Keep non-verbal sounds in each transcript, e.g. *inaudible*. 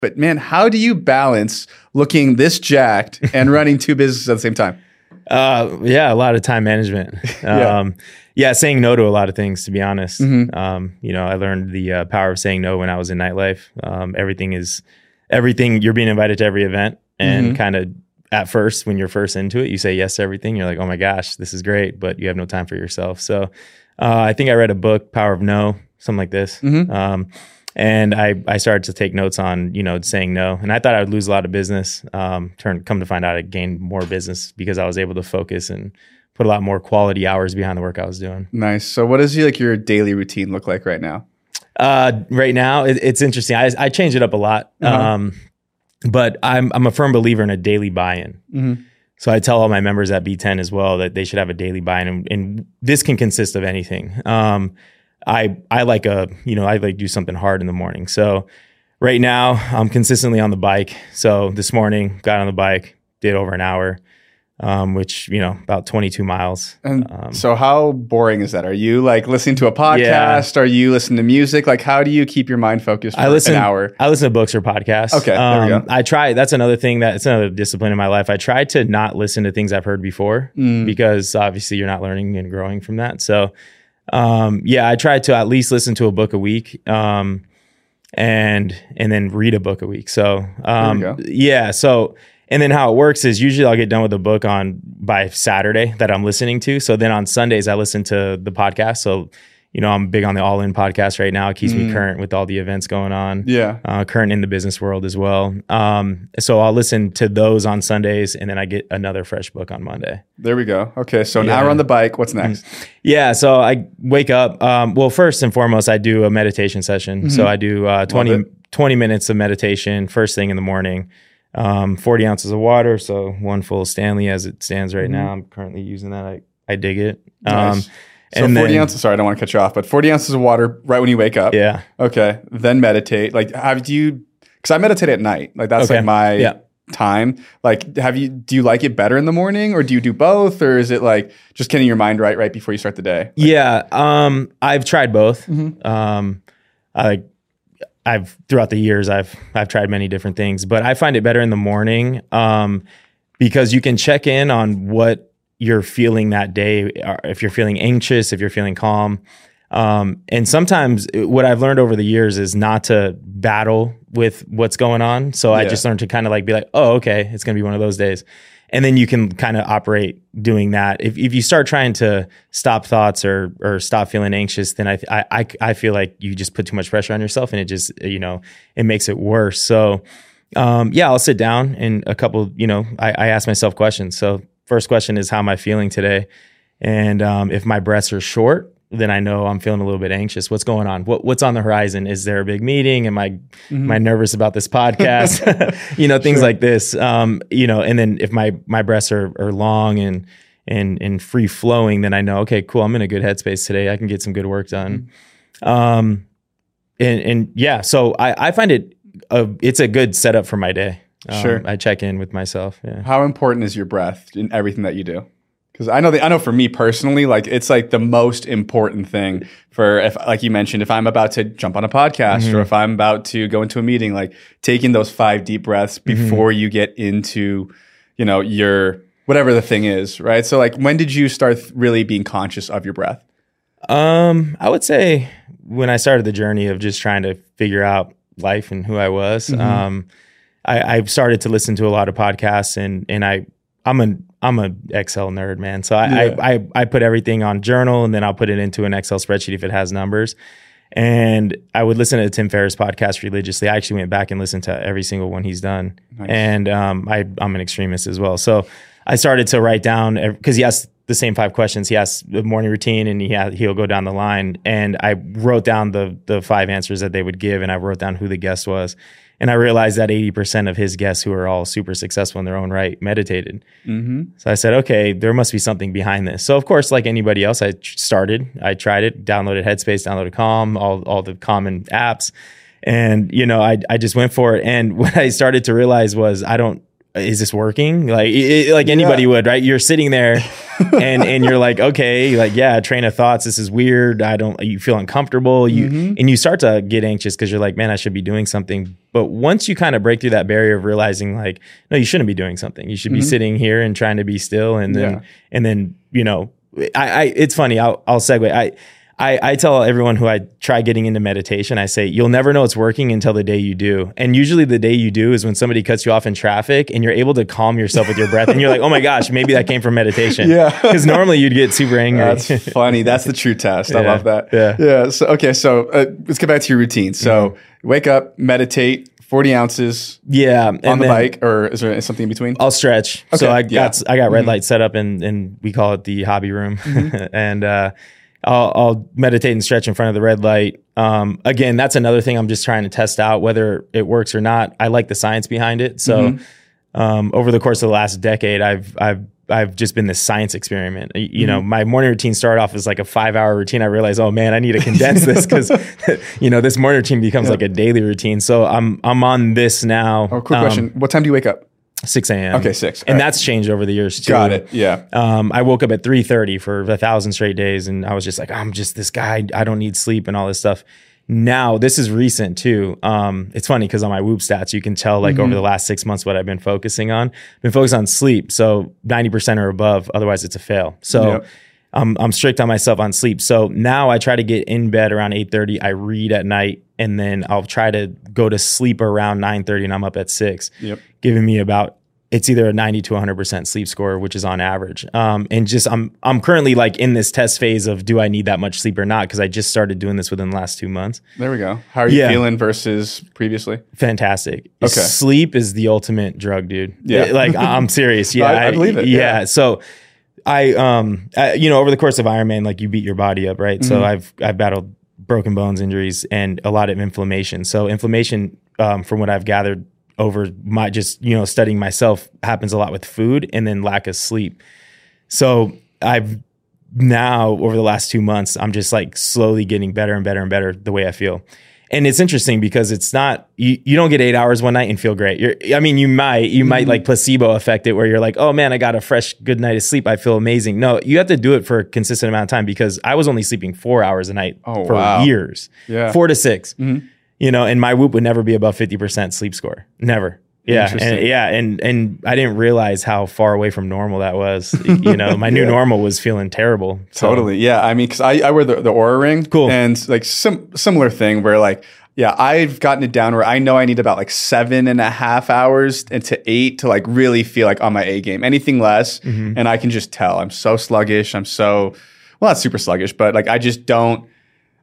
But man, how do you balance looking this jacked and running two businesses at the same time? *laughs* Uh, yeah, a lot of time management. *laughs* Yeah. Um, yeah, saying no to a lot of things. To be honest, Mhm. um, you know, I learned the uh, power of saying no when I was in nightlife. Um, everything is everything. You're being invited to every event, and Mhm. kind of at first, when you're first into it, you say yes to everything. You're like, oh my gosh, this is great, but you have no time for yourself. So, uh, I think I read a book, Power of No, something like this. Mhm. Um, and I, I started to take notes on you know saying no and i thought i would lose a lot of business um, turn come to find out i gained more business because i was able to focus and put a lot more quality hours behind the work i was doing Nice. So, what does your, like your daily routine look like right now? uh, right now it, it's interesting I, I change it up a lot Uh-huh. um, but I'm, I'm a firm believer in a daily buy-in Mhm. so i tell all my members at b10 as well that they should have a daily buy-in and, and this can consist of anything um, I I like a you know I like do something hard in the morning. So right now I'm consistently on the bike. So this morning got on the bike, did over an hour, um, which you know about 22 miles. And Um, so, how boring is that? Are you like listening to a podcast? Are you listening to music? Like, how do you keep your mind focused for I listen an hour? I listen to books or podcasts. Okay, Um, go. I try. That's another thing that it's another discipline in my life. I try to not listen to things I've heard before Mm. because obviously you're not learning and growing from that. So, um, yeah, I try to at least listen to a book a week, um, and and then read a book a week. So, um, yeah. So, and then how it works is usually I'll get done with the book on by Saturday that I'm listening to. So then on Sundays I listen to the podcast. So, you know, I'm big on the All In podcast right now. It keeps me Mm. current with all the events going on Yeah. uh, current in the business world as well. Um, so I'll listen to those on Sundays, and then I get another fresh book on Monday. There we go. Okay. So, now Yeah. hour on the bike. What's next? Yeah, so I wake up. Um, well, first and foremost, I do a meditation session. So I do uh, 20, 20 minutes of meditation first thing in the morning. Um, 40 ounces of water, so one full Stanley as it stands right now. I'm currently using that. I, I dig it. Um, Nice. So, and 40 then- ounces. Sorry, I don't want to cut you off, but 40 ounces of water right when you wake up. Yeah. Okay. Then meditate. Like, have do you, because I meditate at night. Like, that's Okay. like my Yeah. time. Like, have you, do you like it better in the morning or do you do both? Or is it like just getting your mind right right before you start the day? Yeah, um, I've tried both. Mhm. Um, I, I've throughout the years, I've I've tried many different things, but I find it better in the morning um, because you can check in on what you're feeling that day. If you're feeling anxious, if you're feeling calm, um, and sometimes what I've learned over the years is not to battle with what's going on. So I just learned to kind of like be like, oh, okay, it's gonna be one of those days and then you can kind of operate doing that. If, if you start trying to stop thoughts or or stop feeling anxious, then I, I I I feel like you just put too much pressure on yourself, and it just you know it makes it worse. So um, yeah, I'll sit down and a couple you know I, I ask myself questions. So first question is how am I feeling today, and um, if my breaths are short. Then I know I'm feeling a little bit anxious. What's going on? What What's on the horizon? Is there a big meeting? Am I am I nervous about this podcast? *laughs* *laughs* you know, things Sure. like this. Um, you know, and then if my my breaths are, are long and and and free flowing, then I know, okay, cool, I'm in a good headspace today. I can get some good work done. Um, and and yeah, so I I find it a, it's a good setup for my day. Um, Sure. I check in with myself. Yeah. How important is your breath in everything that you do? Because I know the, I know for me personally, like it's like the most important thing for if, like you mentioned, if I'm about to jump on a podcast Mm-hmm. or if I'm about to go into a meeting, like taking those five deep breaths Mm-hmm. before you get into, you know, your whatever the thing is, right? So like, when did you start really being conscious of your breath? Um, I would say when I started the journey of just trying to figure out life and who I was, um, I, I started to listen to a lot of podcasts and and I I'm an I'm a Excel nerd, man. So I, Yeah. I, I I put everything on journal and then I'll put it into an Excel spreadsheet if it has numbers. And I would listen to Tim Ferriss podcast religiously. I actually went back and listened to every single one he's done. Nice. And um, I, I'm an extremist as well. So I started to write down because he asked the same five questions. He asked the morning routine, and he ha- he'll go down the line. And I wrote down the the five answers that they would give, and I wrote down who the guest was. And I realized that 80% of his guests, who are all super successful in their own right, meditated. Mm-hmm. So I said, okay, there must be something behind this. So of course, like anybody else, I tr- started, I tried it, downloaded Headspace, downloaded Calm, all all the common apps, and you know, I I just went for it. And *laughs* what I started to realize was I don't is this working? Like, it, like anybody Yeah. would, right? You're sitting there *laughs* and, and you're like, okay, like, yeah, train of thoughts. This is weird. I don't, you feel uncomfortable. You, Mm-hmm. and you start to get anxious because you're like, man, I should be doing something. But once you kind of break through that barrier of realizing like, no, you shouldn't be doing something. You should be sitting here and trying to be still. And then, Mm-hmm. Yeah. and then, you know, I, I it's funny. I'll, I'll segue. I, I, I tell everyone who I try getting into meditation, I say, you'll never know it's working until the day you do. And usually the day you do is when somebody cuts you off in traffic and you're able to calm yourself with your breath. And you're like, oh my gosh, maybe that came from meditation. Yeah. Because normally you'd get super angry. That's funny. That's the true test. I Yeah. love that. Yeah. Yeah. So okay. So uh, let's get back to your routine. So Mm-hmm. wake up, meditate, forty ounces yeah. On the then bike, or is there something in between? I'll stretch. so I yeah. Mm-hmm. got I got red light set up and and we call it the hobby room. *laughs* and uh I'll, I'll meditate and stretch in front of the red light. Um, again, that's another thing I'm just trying to test out whether it works or not. I like the science behind it. So Mm-hmm. um, over the course of the last decade, I've I've I've just been this science experiment. You know, Mm-hmm. my morning routine started off as like a five hour routine. I realized, oh man, I need to condense this *laughs* because, *laughs* you know, this morning routine becomes like a daily routine. So I'm I'm on this now. Oh, quick um, question. What time do you wake up? 6 a.m. Okay, 6. And All right. that's changed over the years too. Got it. Yeah. Um, I woke up at 3:30 for a thousand straight days, and I was just like, I'm just this guy. I don't need sleep and all this stuff. Now this is recent too. Um, it's funny because on my Whoop stats, you can tell like Mm-hmm. over the last six months what I've been focusing on. been focused on sleep, so 90% or above. Otherwise, it's a fail. So. Yep. I'm, I'm strict on myself on sleep. So now I try to get in bed around 8:30. I read at night, and then I'll try to go to sleep around 9:30, and I'm up at six Yep. giving me about it's either a 90 to 100% sleep score which is on average um, and just i'm i'm currently like in this test phase of do i need that much sleep or not because i just started doing this within the last two months There we go. How are you Yeah. feeling versus previously? fantastic Okay. sleep is the ultimate drug dude Yeah. It- *laughs* like i'm serious *laughs* yeah I- I believe it, yeah. yeah. so i um I, you know over the course of ironman like you beat your body up right Mm-hmm. so i've i've battled broken bones injuries and a lot of inflammation. So inflammation um, from what i've gathered over my just you know studying myself happens a lot with food and then lack of sleep. So i've now over the last two months i'm just like slowly getting better and better and better the way i feel and it's interesting because it's not you, you don't get eight hours one night and feel great. You're i mean you might you Mm-hmm. might like placebo affect it where you're like oh man i got a fresh good night of sleep. I feel amazing. No you have to do it for a consistent amount of time because i was only sleeping four hours a night Oh, for wow. years. Yeah. four to 6 you know and my whoop would never be above 50% sleep score. Never yeah and yeah and and i didn't realize how far away from normal that was you know my new *laughs* Yeah. normal was feeling terrible So- Totally. Yeah. I mean, because I, I wear the, the Oura ring. Cool. And like sim- similar thing where like, yeah, I've gotten it down where I know I need about like seven and a half hours into eight to like really feel like on my A game. Anything less, Mm-hmm. and I can just tell I'm so sluggish. I'm so well, not super sluggish, but like I just don't.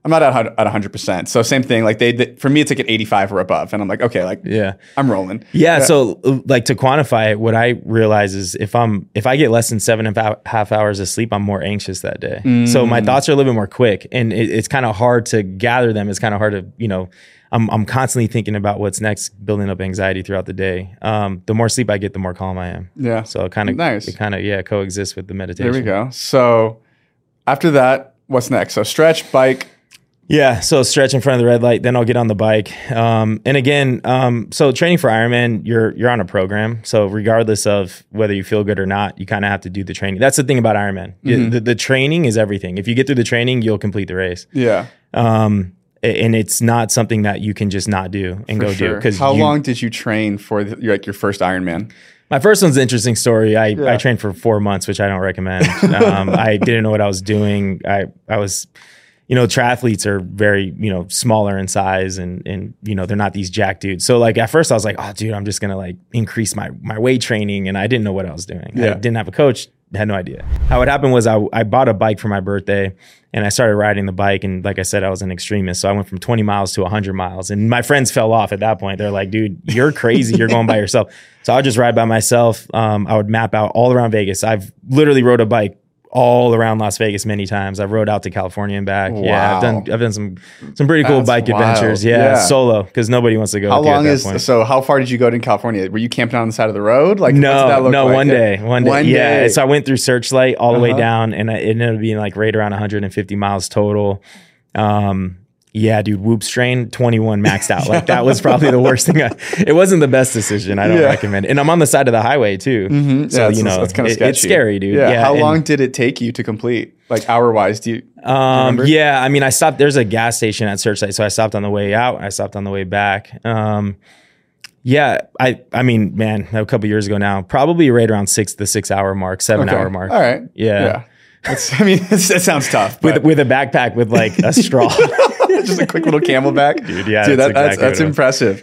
I'm not at at 100. percent So same thing. Like they, they, for me, it's like at 85 or above, and I'm like, okay, like yeah I'm rolling. Yeah, so uh, like to quantify it, what I realize is if I'm if I get less than seven and a half hours of sleep, I'm more anxious that day. So my thoughts are a little bit more quick, and it, it's kind of hard to gather them. It's kind of hard to you know. I'm I'm constantly thinking about what's next, building up anxiety throughout the day. Um, the more sleep I get, the more calm I am. Yeah. So it kind of Nice. it kind of yeah coexists with the meditation. There we go. So after that, what's next? So stretch, bike. Yeah, so stretch in front of the red light, then I'll get on the bike. Um, and again, um, so training for Ironman, you're you're on a program. So regardless of whether you feel good or not, you kind of have to do the training. That's the thing about Ironman. Mm-hmm. The, the training is everything. If you get through the training, you'll complete the race. Yeah. Um, and it's not something that you can just not do and For go do. sure. Because how long did you train for the, like your first Ironman? My first one's an interesting story. I, Yeah. I trained for four months, which I don't recommend. *laughs* um, I didn't know what I was doing. I, I was, you know, triathletes are very, you know, smaller in size and, and, you know, they're not these jack dudes. So like at first I was like, oh dude, I'm just going to like increase my, my weight training. And I didn't know what I was doing. I Yeah. didn't have a coach, had no idea. How it happened was I, I bought a bike for my birthday and I started riding the bike. And like I said, I was an extremist. So I went from 20 miles to 100 miles. And my friends fell off at that point. They're like, dude, you're crazy. You're going by *laughs* yourself. So I would just ride by myself. Um, I would map out all around Vegas. I've literally rode a bike all around Las Vegas many times. I've rode out to California and back. Yeah, I've done I've done some some pretty cool That's bike wild. adventures. Yeah, Yeah. solo because nobody wants to go. How with you at long is point. so? How far did you go to in California? Were you camping on the side of the road? Like No, no, like? one day, one day. One yeah. day. So I went through Searchlight all the way Uh-huh. down, and it ended up being like right around 150 miles total. Um, Yeah, dude, whoop strain 21 maxed out. Like that was probably the worst thing. I, it wasn't the best decision. I don't Yeah. recommend. it. And I'm on the side of the highway too. So yeah, you know, it's kind of it- it's scary, dude. Yeah. Yeah. How and, long did it take you to complete? Like hour wise? Do you? Um, remember? yeah, I mean, I stopped. There's a gas station at Searchlight, so I stopped on the way out. I stopped on the way back. Um, yeah, I, I mean, man, a couple years ago now, probably right around six, the six hour mark, seven Okay. hour mark. All right. Yeah. Yeah. That's, I mean, *laughs* that sounds tough. With with a backpack with like a straw. *laughs* just a quick little camelback, Dude, yeah, dude, that's that, exactly that's was. impressive.